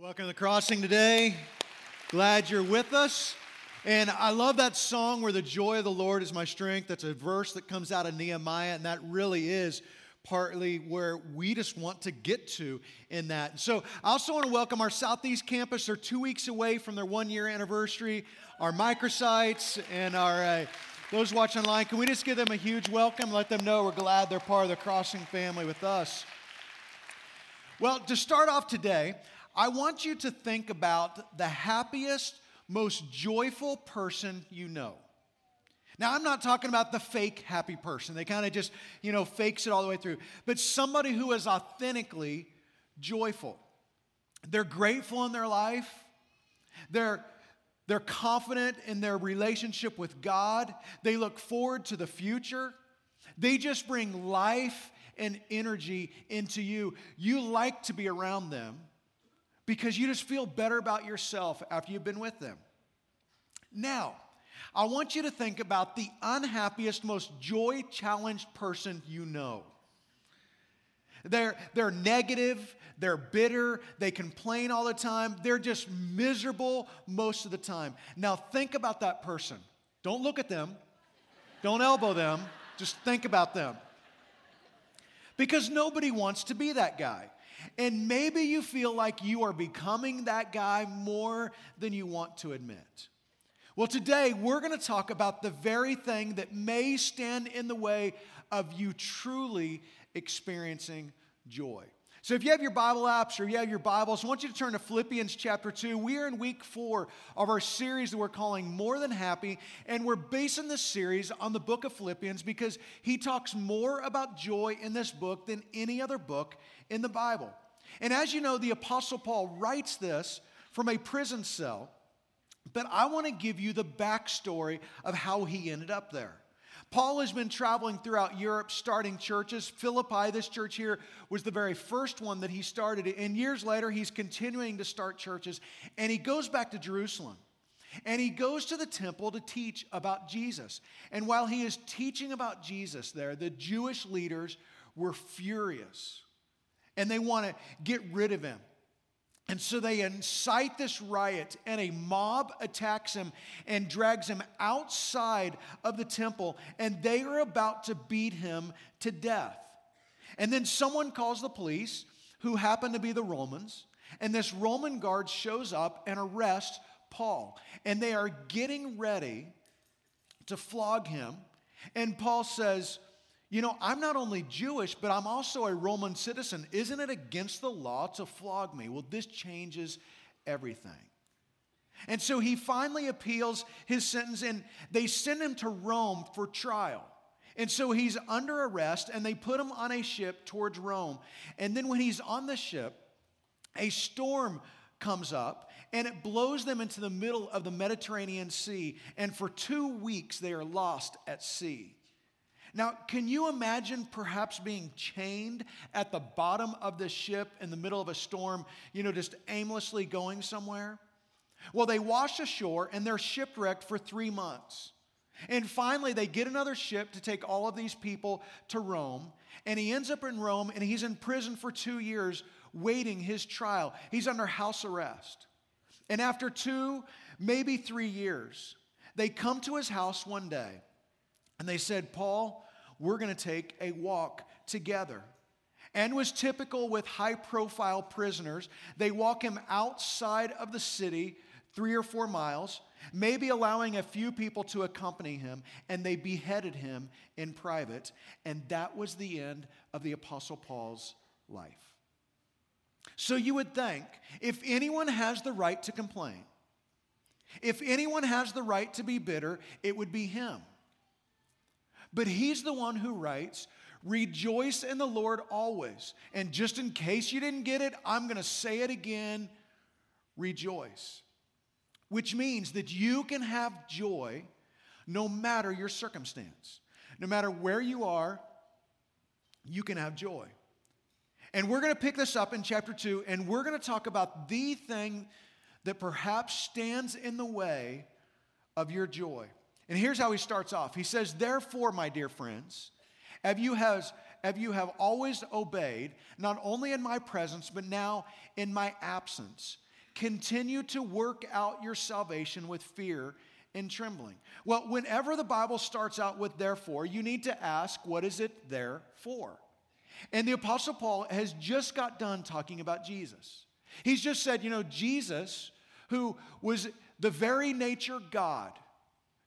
Welcome to the crossing today. Glad you're with us. And I love that song where the joy of the Lord is my strength. That's a verse that comes out of Nehemiah, and that really is partly where we just want to get to in that. So I also want to welcome our Southeast campus. They're two weeks away from their one year anniversary, our microsites, and our. Uh, those watching online, can we just give them a huge welcome? Let them know we're glad they're part of the Crossing family with us. Well, to start off today, I want you to think about the happiest, most joyful person you know. Now, I'm not talking about the fake happy person. They kind of just, you know, fakes it all the way through. But somebody who is authentically joyful. They're grateful in their life. They're, they're confident in their relationship with God. They look forward to the future. They just bring life and energy into you. You like to be around them because you just feel better about yourself after you've been with them. Now, I want you to think about the unhappiest, most joy challenged person you know. They're, they're negative, they're bitter, they complain all the time, they're just miserable most of the time. Now, think about that person. Don't look at them, don't elbow them, just think about them. Because nobody wants to be that guy. And maybe you feel like you are becoming that guy more than you want to admit. Well, today we're going to talk about the very thing that may stand in the way of you truly experiencing joy. So, if you have your Bible apps or you have your Bibles, I want you to turn to Philippians chapter 2. We are in week four of our series that we're calling More Than Happy, and we're basing this series on the book of Philippians because he talks more about joy in this book than any other book in the Bible. And as you know, the Apostle Paul writes this from a prison cell, but I want to give you the backstory of how he ended up there. Paul has been traveling throughout Europe starting churches. Philippi, this church here, was the very first one that he started. And years later, he's continuing to start churches. And he goes back to Jerusalem. And he goes to the temple to teach about Jesus. And while he is teaching about Jesus there, the Jewish leaders were furious and they want to get rid of him. And so they incite this riot, and a mob attacks him and drags him outside of the temple, and they are about to beat him to death. And then someone calls the police, who happen to be the Romans, and this Roman guard shows up and arrests Paul. And they are getting ready to flog him. And Paul says, you know, I'm not only Jewish, but I'm also a Roman citizen. Isn't it against the law to flog me? Well, this changes everything. And so he finally appeals his sentence, and they send him to Rome for trial. And so he's under arrest, and they put him on a ship towards Rome. And then when he's on the ship, a storm comes up, and it blows them into the middle of the Mediterranean Sea. And for two weeks, they are lost at sea. Now, can you imagine perhaps being chained at the bottom of the ship in the middle of a storm, you know, just aimlessly going somewhere? Well, they wash ashore and they're shipwrecked for three months. And finally, they get another ship to take all of these people to Rome. And he ends up in Rome and he's in prison for two years waiting his trial. He's under house arrest. And after two, maybe three years, they come to his house one day and they said, Paul, we're going to take a walk together. And was typical with high profile prisoners. They walk him outside of the city, three or four miles, maybe allowing a few people to accompany him, and they beheaded him in private. And that was the end of the Apostle Paul's life. So you would think if anyone has the right to complain, if anyone has the right to be bitter, it would be him. But he's the one who writes, Rejoice in the Lord always. And just in case you didn't get it, I'm going to say it again rejoice. Which means that you can have joy no matter your circumstance. No matter where you are, you can have joy. And we're going to pick this up in chapter 2, and we're going to talk about the thing that perhaps stands in the way of your joy. And here's how he starts off. He says, Therefore, my dear friends, have you, has, have you have always obeyed, not only in my presence, but now in my absence. continue to work out your salvation with fear and trembling. Well, whenever the Bible starts out with therefore, you need to ask, what is it there for? And the Apostle Paul has just got done talking about Jesus. He's just said, you know, Jesus, who was the very nature God,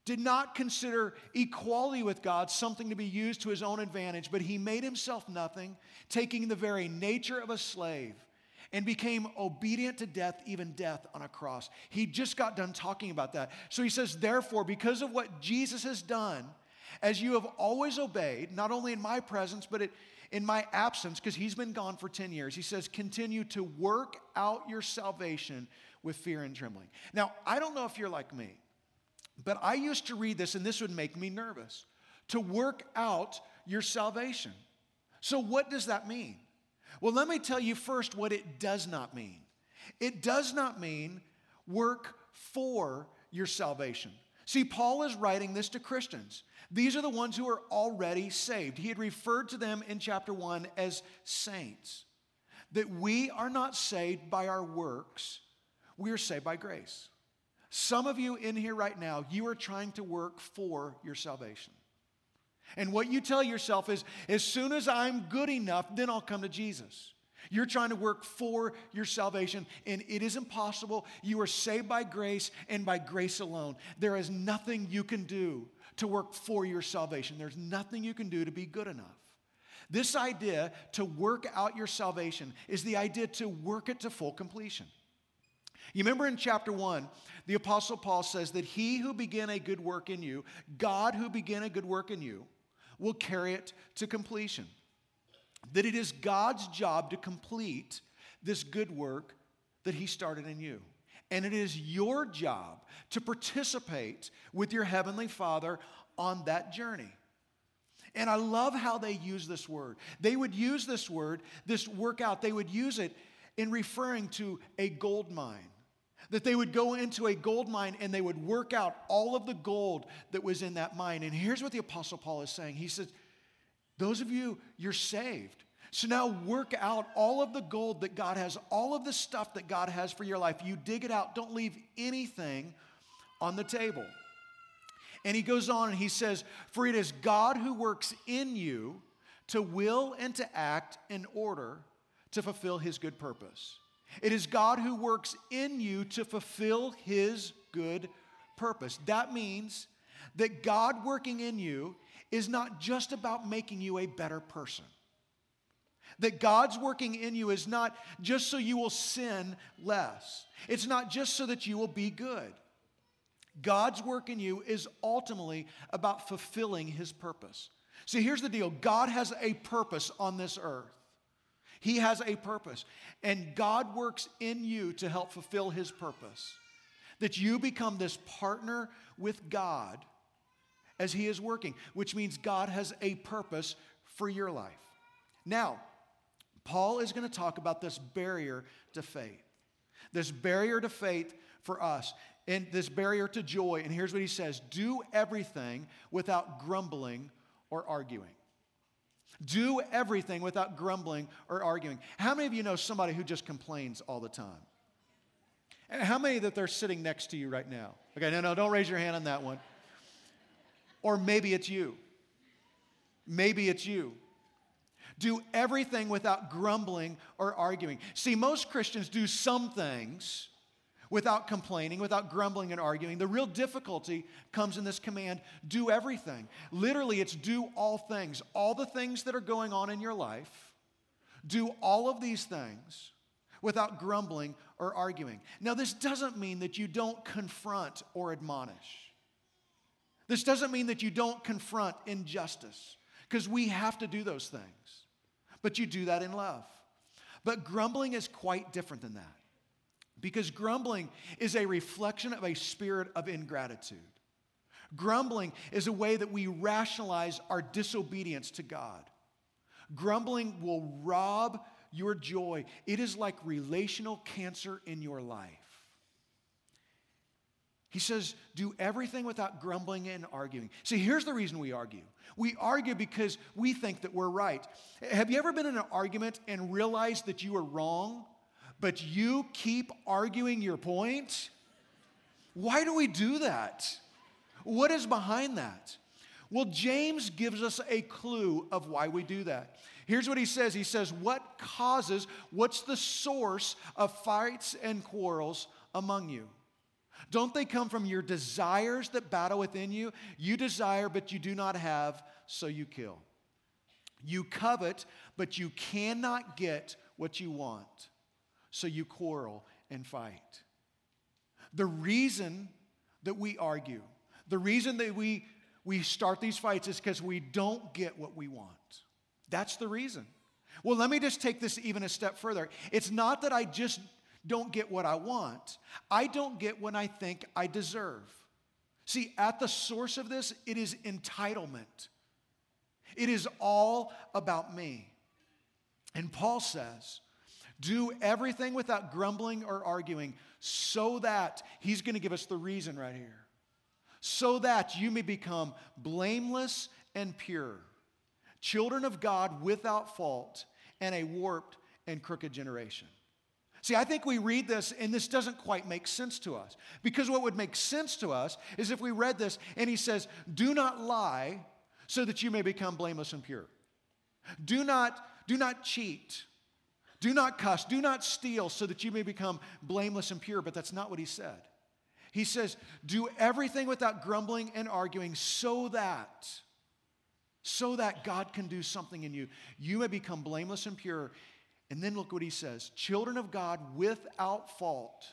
did not consider equality with God something to be used to his own advantage, but he made himself nothing, taking the very nature of a slave and became obedient to death, even death on a cross. He just got done talking about that. So he says, therefore, because of what Jesus has done, as you have always obeyed, not only in my presence, but in my absence, because he's been gone for 10 years, he says, continue to work out your salvation with fear and trembling. Now, I don't know if you're like me, but I used to read this and this would make me nervous. To work out your salvation. So, what does that mean? Well, let me tell you first what it does not mean. It does not mean work for your salvation. See, Paul is writing this to Christians. These are the ones who are already saved. He had referred to them in chapter 1 as saints. That we are not saved by our works, we are saved by grace. Some of you in here right now, you are trying to work for your salvation. And what you tell yourself is, as soon as I'm good enough, then I'll come to Jesus. You're trying to work for your salvation, and it is impossible. You are saved by grace and by grace alone. There is nothing you can do to work for your salvation, there's nothing you can do to be good enough. This idea to work out your salvation is the idea to work it to full completion. You remember in chapter 1, the Apostle Paul says that he who began a good work in you, God who began a good work in you, will carry it to completion. That it is God's job to complete this good work that He started in you. And it is your job to participate with your Heavenly Father on that journey. And I love how they use this word. They would use this word, this workout, they would use it in referring to a gold mine that they would go into a gold mine and they would work out all of the gold that was in that mine. And here's what the Apostle Paul is saying He says, Those of you, you're saved. So now work out all of the gold that God has, all of the stuff that God has for your life. You dig it out, don't leave anything on the table. And he goes on and he says, For it is God who works in you to will and to act in order to fulfill his good purpose. It is God who works in you to fulfill his good purpose. That means that God working in you is not just about making you a better person. That God's working in you is not just so you will sin less. It's not just so that you will be good. God's work in you is ultimately about fulfilling his purpose. See, here's the deal God has a purpose on this earth. He has a purpose. And God works in you to help fulfill His purpose. That you become this partner with God as He is working, which means God has a purpose for your life. Now, Paul is going to talk about this barrier to faith. This barrier to faith for us, and this barrier to joy. And here's what he says do everything without grumbling or arguing. Do everything without grumbling or arguing. How many of you know somebody who just complains all the time? And How many that they're sitting next to you right now? Okay, no, no, don't raise your hand on that one. Or maybe it's you. Maybe it's you. Do everything without grumbling or arguing. See, most Christians do some things without complaining, without grumbling and arguing. The real difficulty comes in this command do everything. Literally, it's do all things. All the things that are going on in your life, do all of these things without grumbling or arguing. Now, this doesn't mean that you don't confront or admonish. This doesn't mean that you don't confront injustice, because we have to do those things. But you do that in love. But grumbling is quite different than that. Because grumbling is a reflection of a spirit of ingratitude. Grumbling is a way that we rationalize our disobedience to God. Grumbling will rob your joy. It is like relational cancer in your life. He says, do everything without grumbling and arguing. See, here's the reason we argue. We argue because we think that we're right. Have you ever been in an argument and realized that you were wrong, but you keep arguing your point? Why do we do that? What is behind that? Well, James gives us a clue of why we do that. Here's what he says He says, What causes, what's the source of fights and quarrels among you? Don't they come from your desires that battle within you? You desire, but you do not have, so you kill. You covet, but you cannot get what you want, so you quarrel and fight. The reason that we argue, the reason that we, we start these fights is because we don't get what we want. That's the reason. Well, let me just take this even a step further. It's not that I just don't get what I want, I don't get what I think I deserve. See, at the source of this, it is entitlement. It is all about me. And Paul says, do everything without grumbling or arguing, so that, he's going to give us the reason right here, so that you may become blameless and pure, children of God without fault, and a warped and crooked generation. See, I think we read this and this doesn't quite make sense to us. Because what would make sense to us is if we read this and he says, Do not lie so that you may become blameless and pure. Do not, do not cheat. Do not cuss. Do not steal so that you may become blameless and pure. But that's not what he said. He says, Do everything without grumbling and arguing so that, so that God can do something in you. You may become blameless and pure and then look what he says children of God without fault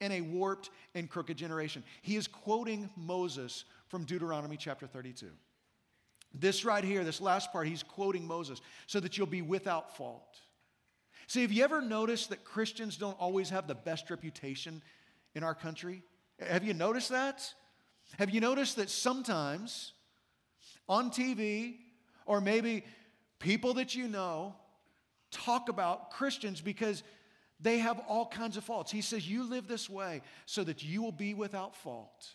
in a warped and crooked generation. He is quoting Moses from Deuteronomy chapter 32. This right here, this last part, he's quoting Moses so that you'll be without fault. See, have you ever noticed that Christians don't always have the best reputation in our country? Have you noticed that? Have you noticed that sometimes on TV or maybe people that you know talk about Christians because they have all kinds of faults. He says, You live this way so that you will be without fault.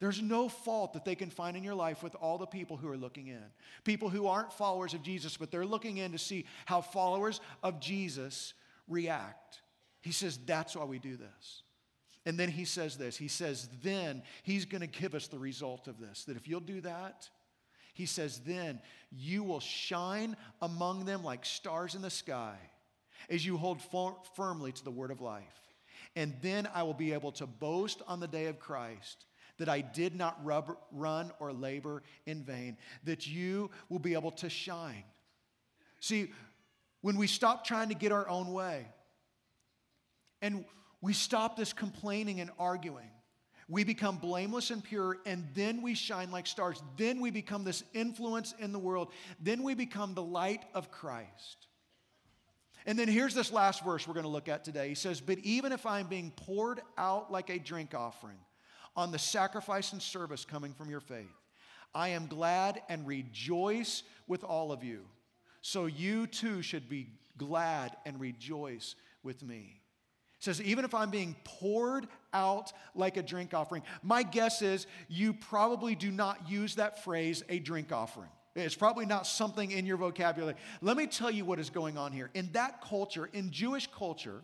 There's no fault that they can find in your life with all the people who are looking in. People who aren't followers of Jesus, but they're looking in to see how followers of Jesus react. He says, That's why we do this. And then he says this He says, Then he's going to give us the result of this. That if you'll do that, he says, Then you will shine among them like stars in the sky as you hold firmly to the word of life. And then I will be able to boast on the day of Christ that I did not rub, run or labor in vain, that you will be able to shine. See, when we stop trying to get our own way and we stop this complaining and arguing, we become blameless and pure, and then we shine like stars. Then we become this influence in the world. Then we become the light of Christ. And then here's this last verse we're going to look at today. He says, But even if I'm being poured out like a drink offering on the sacrifice and service coming from your faith, I am glad and rejoice with all of you. So you too should be glad and rejoice with me says, even if I'm being poured out like a drink offering, my guess is you probably do not use that phrase, a drink offering. It's probably not something in your vocabulary. Let me tell you what is going on here. In that culture, in Jewish culture,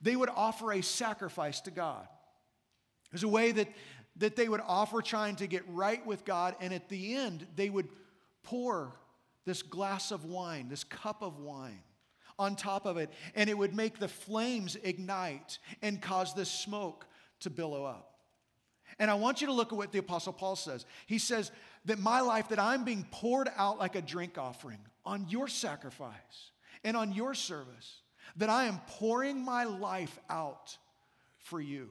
they would offer a sacrifice to God. There's a way that, that they would offer trying to get right with God, and at the end, they would pour this glass of wine, this cup of wine on top of it, and it would make the flames ignite and cause the smoke to billow up. And I want you to look at what the Apostle Paul says. He says that my life, that I'm being poured out like a drink offering on your sacrifice and on your service, that I am pouring my life out for you.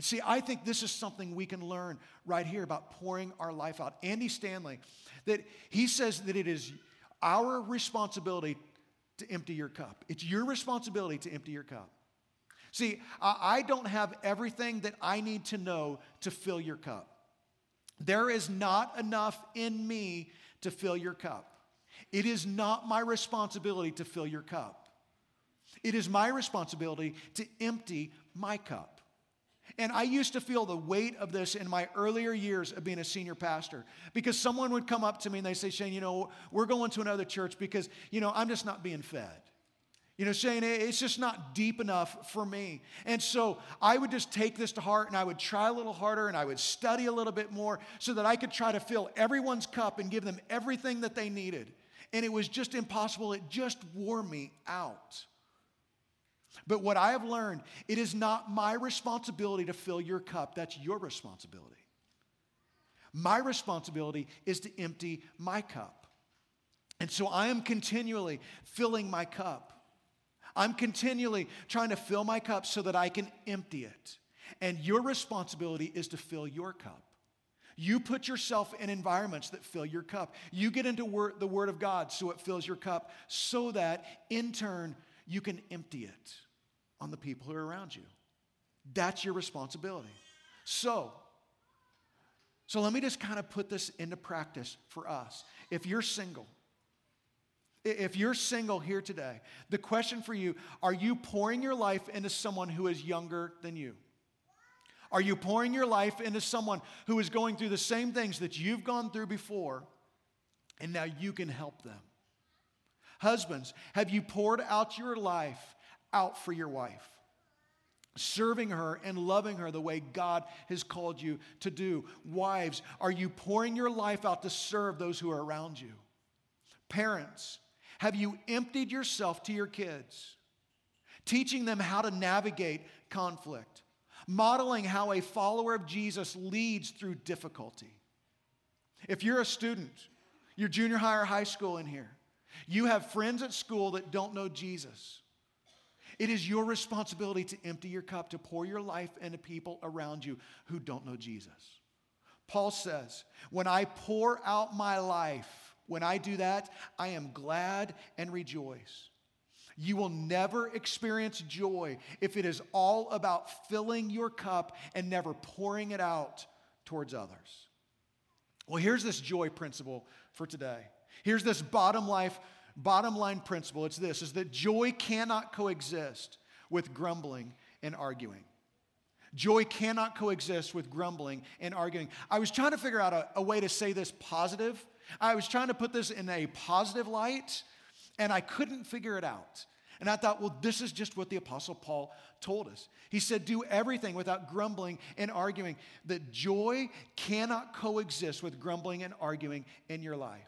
And see, I think this is something we can learn right here about pouring our life out. Andy Stanley, that he says that it is our responsibility to empty your cup. It's your responsibility to empty your cup. See, I don't have everything that I need to know to fill your cup. There is not enough in me to fill your cup. It is not my responsibility to fill your cup. It is my responsibility to empty my cup. And I used to feel the weight of this in my earlier years of being a senior pastor because someone would come up to me and they say, Shane, you know, we're going to another church because, you know, I'm just not being fed. You know, saying it's just not deep enough for me. And so I would just take this to heart and I would try a little harder and I would study a little bit more so that I could try to fill everyone's cup and give them everything that they needed. And it was just impossible. It just wore me out. But what I have learned, it is not my responsibility to fill your cup, that's your responsibility. My responsibility is to empty my cup. And so I am continually filling my cup. I'm continually trying to fill my cup so that I can empty it. And your responsibility is to fill your cup. You put yourself in environments that fill your cup. You get into word, the Word of God so it fills your cup, so that in turn you can empty it on the people who are around you. That's your responsibility. So, so let me just kind of put this into practice for us. If you're single, if you're single here today, the question for you are you pouring your life into someone who is younger than you? Are you pouring your life into someone who is going through the same things that you've gone through before and now you can help them? Husbands, have you poured out your life out for your wife? Serving her and loving her the way God has called you to do. Wives, are you pouring your life out to serve those who are around you? Parents, have you emptied yourself to your kids, teaching them how to navigate conflict, modeling how a follower of Jesus leads through difficulty? If you're a student, you're junior high or high school in here, you have friends at school that don't know Jesus. It is your responsibility to empty your cup, to pour your life into people around you who don't know Jesus. Paul says, When I pour out my life, when I do that, I am glad and rejoice. You will never experience joy if it is all about filling your cup and never pouring it out towards others. Well, here's this joy principle for today. Here's this bottom life bottom line principle. It's this is that joy cannot coexist with grumbling and arguing. Joy cannot coexist with grumbling and arguing. I was trying to figure out a, a way to say this positive I was trying to put this in a positive light, and I couldn't figure it out. And I thought, well, this is just what the Apostle Paul told us. He said, Do everything without grumbling and arguing. That joy cannot coexist with grumbling and arguing in your life.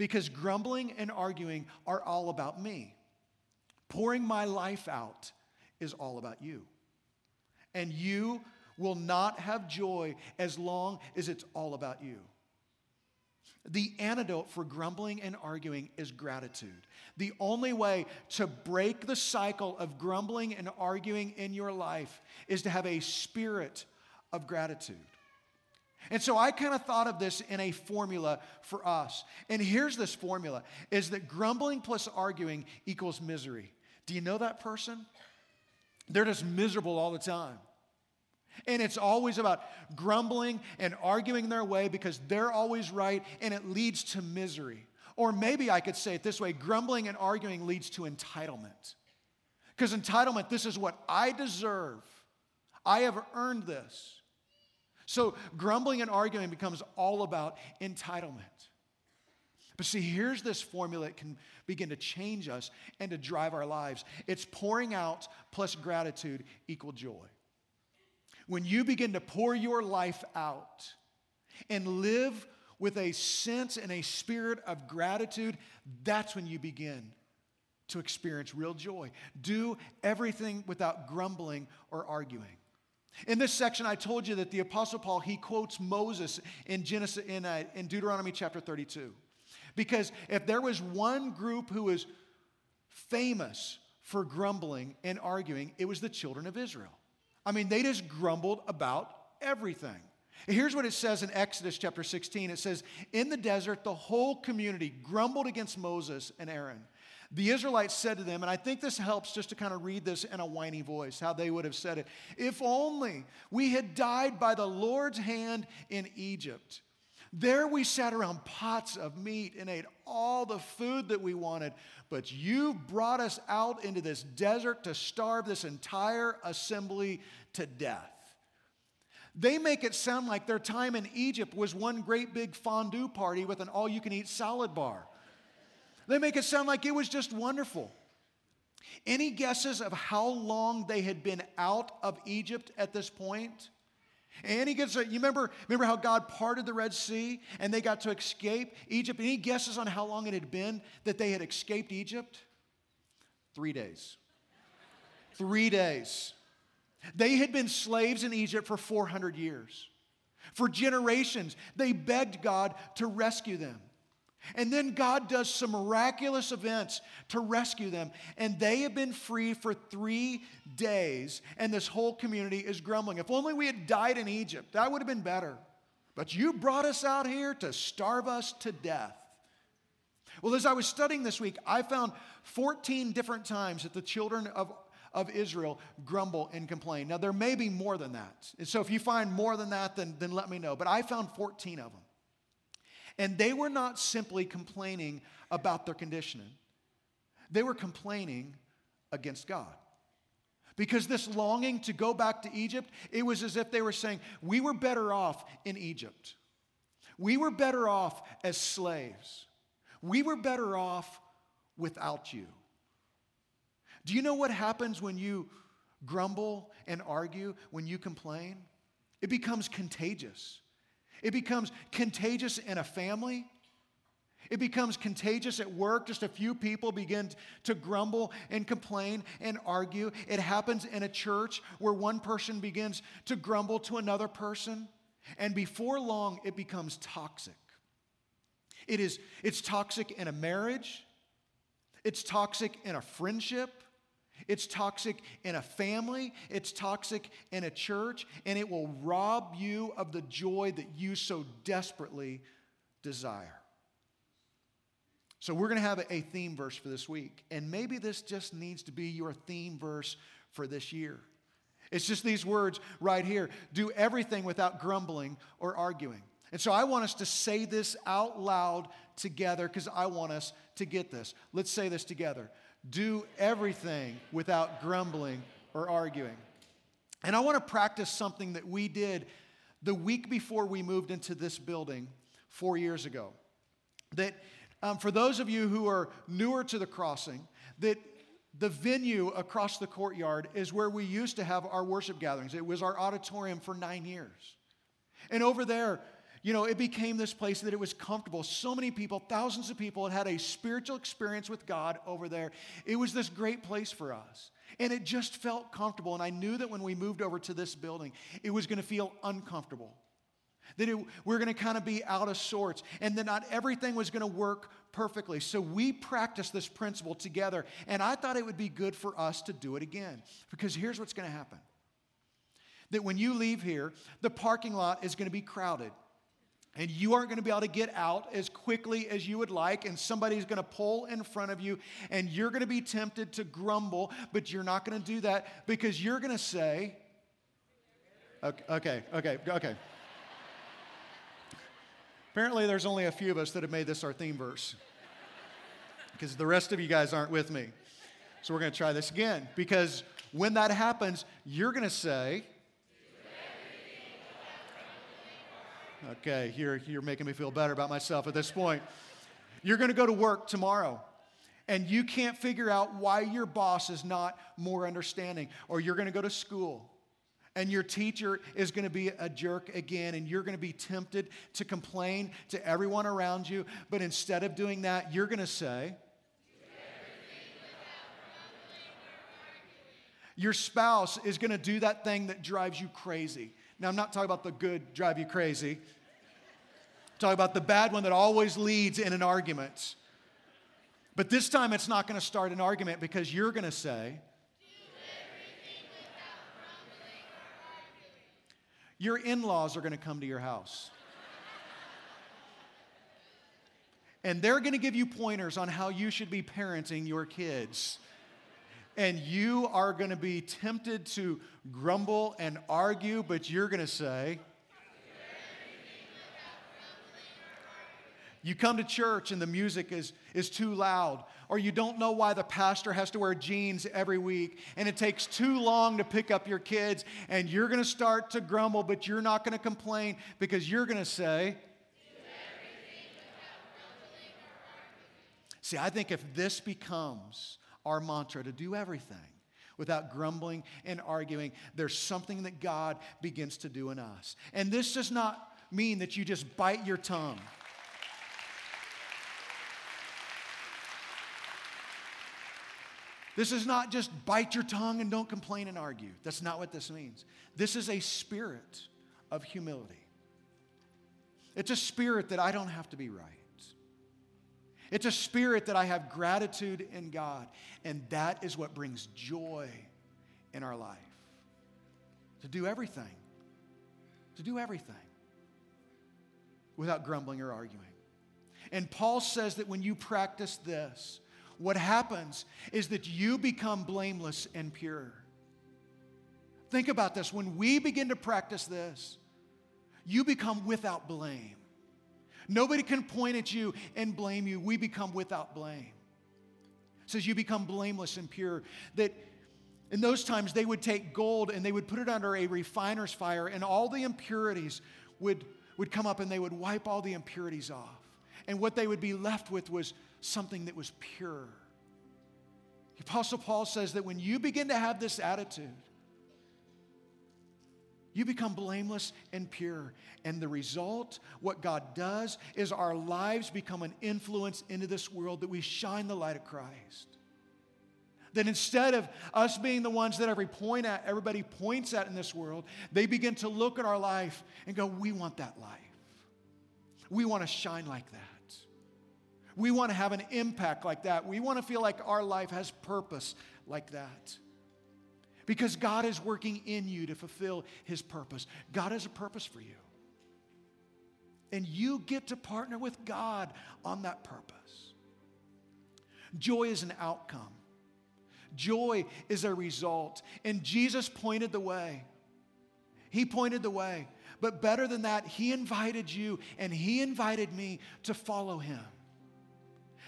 Because grumbling and arguing are all about me. Pouring my life out is all about you. And you will not have joy as long as it's all about you. The antidote for grumbling and arguing is gratitude. The only way to break the cycle of grumbling and arguing in your life is to have a spirit of gratitude. And so I kind of thought of this in a formula for us. And here's this formula is that grumbling plus arguing equals misery. Do you know that person? They're just miserable all the time. And it's always about grumbling and arguing their way because they're always right and it leads to misery. Or maybe I could say it this way grumbling and arguing leads to entitlement. Because entitlement, this is what I deserve. I have earned this. So grumbling and arguing becomes all about entitlement. But see, here's this formula that can begin to change us and to drive our lives it's pouring out plus gratitude equal joy when you begin to pour your life out and live with a sense and a spirit of gratitude, that's when you begin to experience real joy. Do everything without grumbling or arguing. In this section, I told you that the Apostle Paul he quotes Moses in Genesis in, uh, in Deuteronomy chapter 32, because if there was one group who was famous for grumbling and arguing, it was the children of Israel. I mean, they just grumbled about everything. Here's what it says in Exodus chapter 16 it says, In the desert, the whole community grumbled against Moses and Aaron. The Israelites said to them, and I think this helps just to kind of read this in a whiny voice, how they would have said it. If only we had died by the Lord's hand in Egypt. There we sat around pots of meat and ate all the food that we wanted, but you brought us out into this desert to starve this entire assembly to death. They make it sound like their time in Egypt was one great big fondue party with an all you can eat salad bar. They make it sound like it was just wonderful. Any guesses of how long they had been out of Egypt at this point? And he gets, you remember, remember how God parted the Red Sea and they got to escape Egypt? Any guesses on how long it had been that they had escaped Egypt? Three days. Three days. They had been slaves in Egypt for 400 years. For generations, they begged God to rescue them. And then God does some miraculous events to rescue them. And they have been free for three days. And this whole community is grumbling. If only we had died in Egypt, that would have been better. But you brought us out here to starve us to death. Well, as I was studying this week, I found 14 different times that the children of, of Israel grumble and complain. Now, there may be more than that. And so if you find more than that, then, then let me know. But I found 14 of them. And they were not simply complaining about their conditioning, they were complaining against God. Because this longing to go back to Egypt, it was as if they were saying, We were better off in Egypt. We were better off as slaves. We were better off without you. Do you know what happens when you grumble and argue, when you complain? It becomes contagious. It becomes contagious in a family. It becomes contagious at work. Just a few people begin to grumble and complain and argue. It happens in a church where one person begins to grumble to another person. And before long, it becomes toxic. It is, it's toxic in a marriage, it's toxic in a friendship, it's toxic in a family, it's toxic in a church, and it will rob you of the joy that you so desperately desire. So, we're going to have a theme verse for this week, and maybe this just needs to be your theme verse for this year. It's just these words right here do everything without grumbling or arguing. And so I want us to say this out loud together because I want us to get this. Let's say this together do everything without grumbling or arguing. And I want to practice something that we did the week before we moved into this building four years ago. That um, for those of you who are newer to the crossing, that the venue across the courtyard is where we used to have our worship gatherings. It was our auditorium for nine years. And over there, you know, it became this place that it was comfortable. So many people, thousands of people, had had a spiritual experience with God over there. It was this great place for us. And it just felt comfortable. And I knew that when we moved over to this building, it was going to feel uncomfortable. That it, we're going to kind of be out of sorts. And that not everything was going to work perfectly. So we practiced this principle together. And I thought it would be good for us to do it again. Because here's what's going to happen that when you leave here, the parking lot is going to be crowded and you aren't going to be able to get out as quickly as you would like, and somebody's going to pull in front of you, and you're going to be tempted to grumble, but you're not going to do that because you're going to say, okay, okay, okay, okay. Apparently, there's only a few of us that have made this our theme verse because the rest of you guys aren't with me. So we're going to try this again because when that happens, you're going to say, Okay, you're, you're making me feel better about myself at this point. You're going to go to work tomorrow and you can't figure out why your boss is not more understanding, or you're going to go to school and your teacher is going to be a jerk again, and you're going to be tempted to complain to everyone around you. But instead of doing that, you're going to say, Your spouse is going to do that thing that drives you crazy. Now, I'm not talking about the good drive you crazy. Talking about the bad one that always leads in an argument. But this time it's not going to start an argument because you're going to say, Your in laws are going to come to your house. and they're going to give you pointers on how you should be parenting your kids and you are going to be tempted to grumble and argue, but you're going to say, You come to church and the music is, is too loud, or you don't know why the pastor has to wear jeans every week, and it takes too long to pick up your kids, and you're going to start to grumble, but you're not going to complain because you're going to say, See, I think if this becomes our mantra to do everything without grumbling and arguing. There's something that God begins to do in us. And this does not mean that you just bite your tongue. This is not just bite your tongue and don't complain and argue. That's not what this means. This is a spirit of humility. It's a spirit that I don't have to be right. It's a spirit that I have gratitude in God. And that is what brings joy in our life. To do everything. To do everything without grumbling or arguing. And Paul says that when you practice this, what happens is that you become blameless and pure. Think about this. When we begin to practice this, you become without blame. Nobody can point at you and blame you. We become without blame. It says you become blameless and pure. That in those times they would take gold and they would put it under a refiner's fire, and all the impurities would, would come up and they would wipe all the impurities off. And what they would be left with was something that was pure. The Apostle Paul says that when you begin to have this attitude, you become blameless and pure. And the result, what God does, is our lives become an influence into this world that we shine the light of Christ. That instead of us being the ones that every point at, everybody points at in this world, they begin to look at our life and go, We want that life. We want to shine like that. We want to have an impact like that. We want to feel like our life has purpose like that because God is working in you to fulfill His purpose. God has a purpose for you. And you get to partner with God on that purpose. Joy is an outcome, joy is a result. And Jesus pointed the way. He pointed the way. But better than that, He invited you and He invited me to follow Him.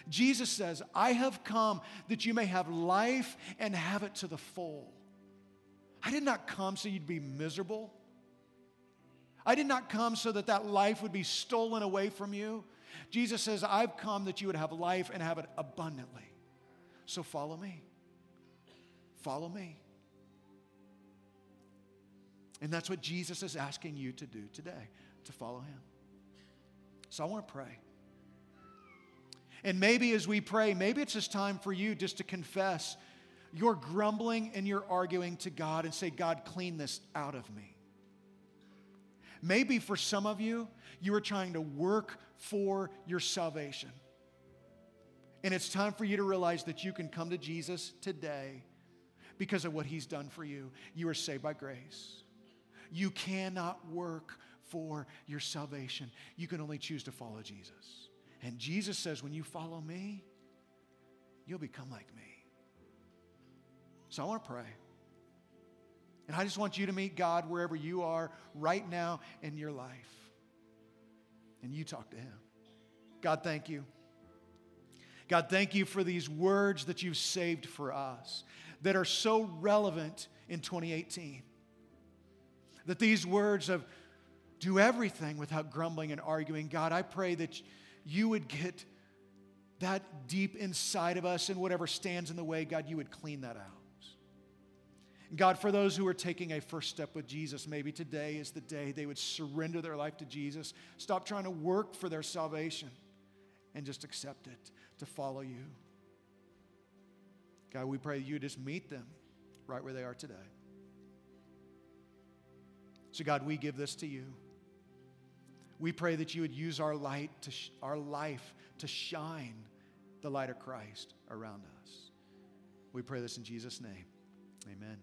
Jesus says, I have come that you may have life and have it to the full. I did not come so you'd be miserable. I did not come so that that life would be stolen away from you. Jesus says, I've come that you would have life and have it abundantly. So follow me. Follow me. And that's what Jesus is asking you to do today, to follow him. So I want to pray. And maybe as we pray, maybe it's just time for you just to confess you're grumbling and you're arguing to God and say, God, clean this out of me. Maybe for some of you, you are trying to work for your salvation. And it's time for you to realize that you can come to Jesus today because of what he's done for you. You are saved by grace. You cannot work for your salvation. You can only choose to follow Jesus. And Jesus says, when you follow me, you'll become like me. So I want to pray. And I just want you to meet God wherever you are right now in your life. And you talk to Him. God, thank you. God, thank you for these words that you've saved for us that are so relevant in 2018. That these words of do everything without grumbling and arguing, God, I pray that you would get that deep inside of us and whatever stands in the way, God, you would clean that out. God, for those who are taking a first step with Jesus, maybe today is the day they would surrender their life to Jesus, stop trying to work for their salvation, and just accept it to follow you. God, we pray you just meet them right where they are today. So, God, we give this to you. We pray that you would use our light to sh- our life to shine the light of Christ around us. We pray this in Jesus' name. Amen.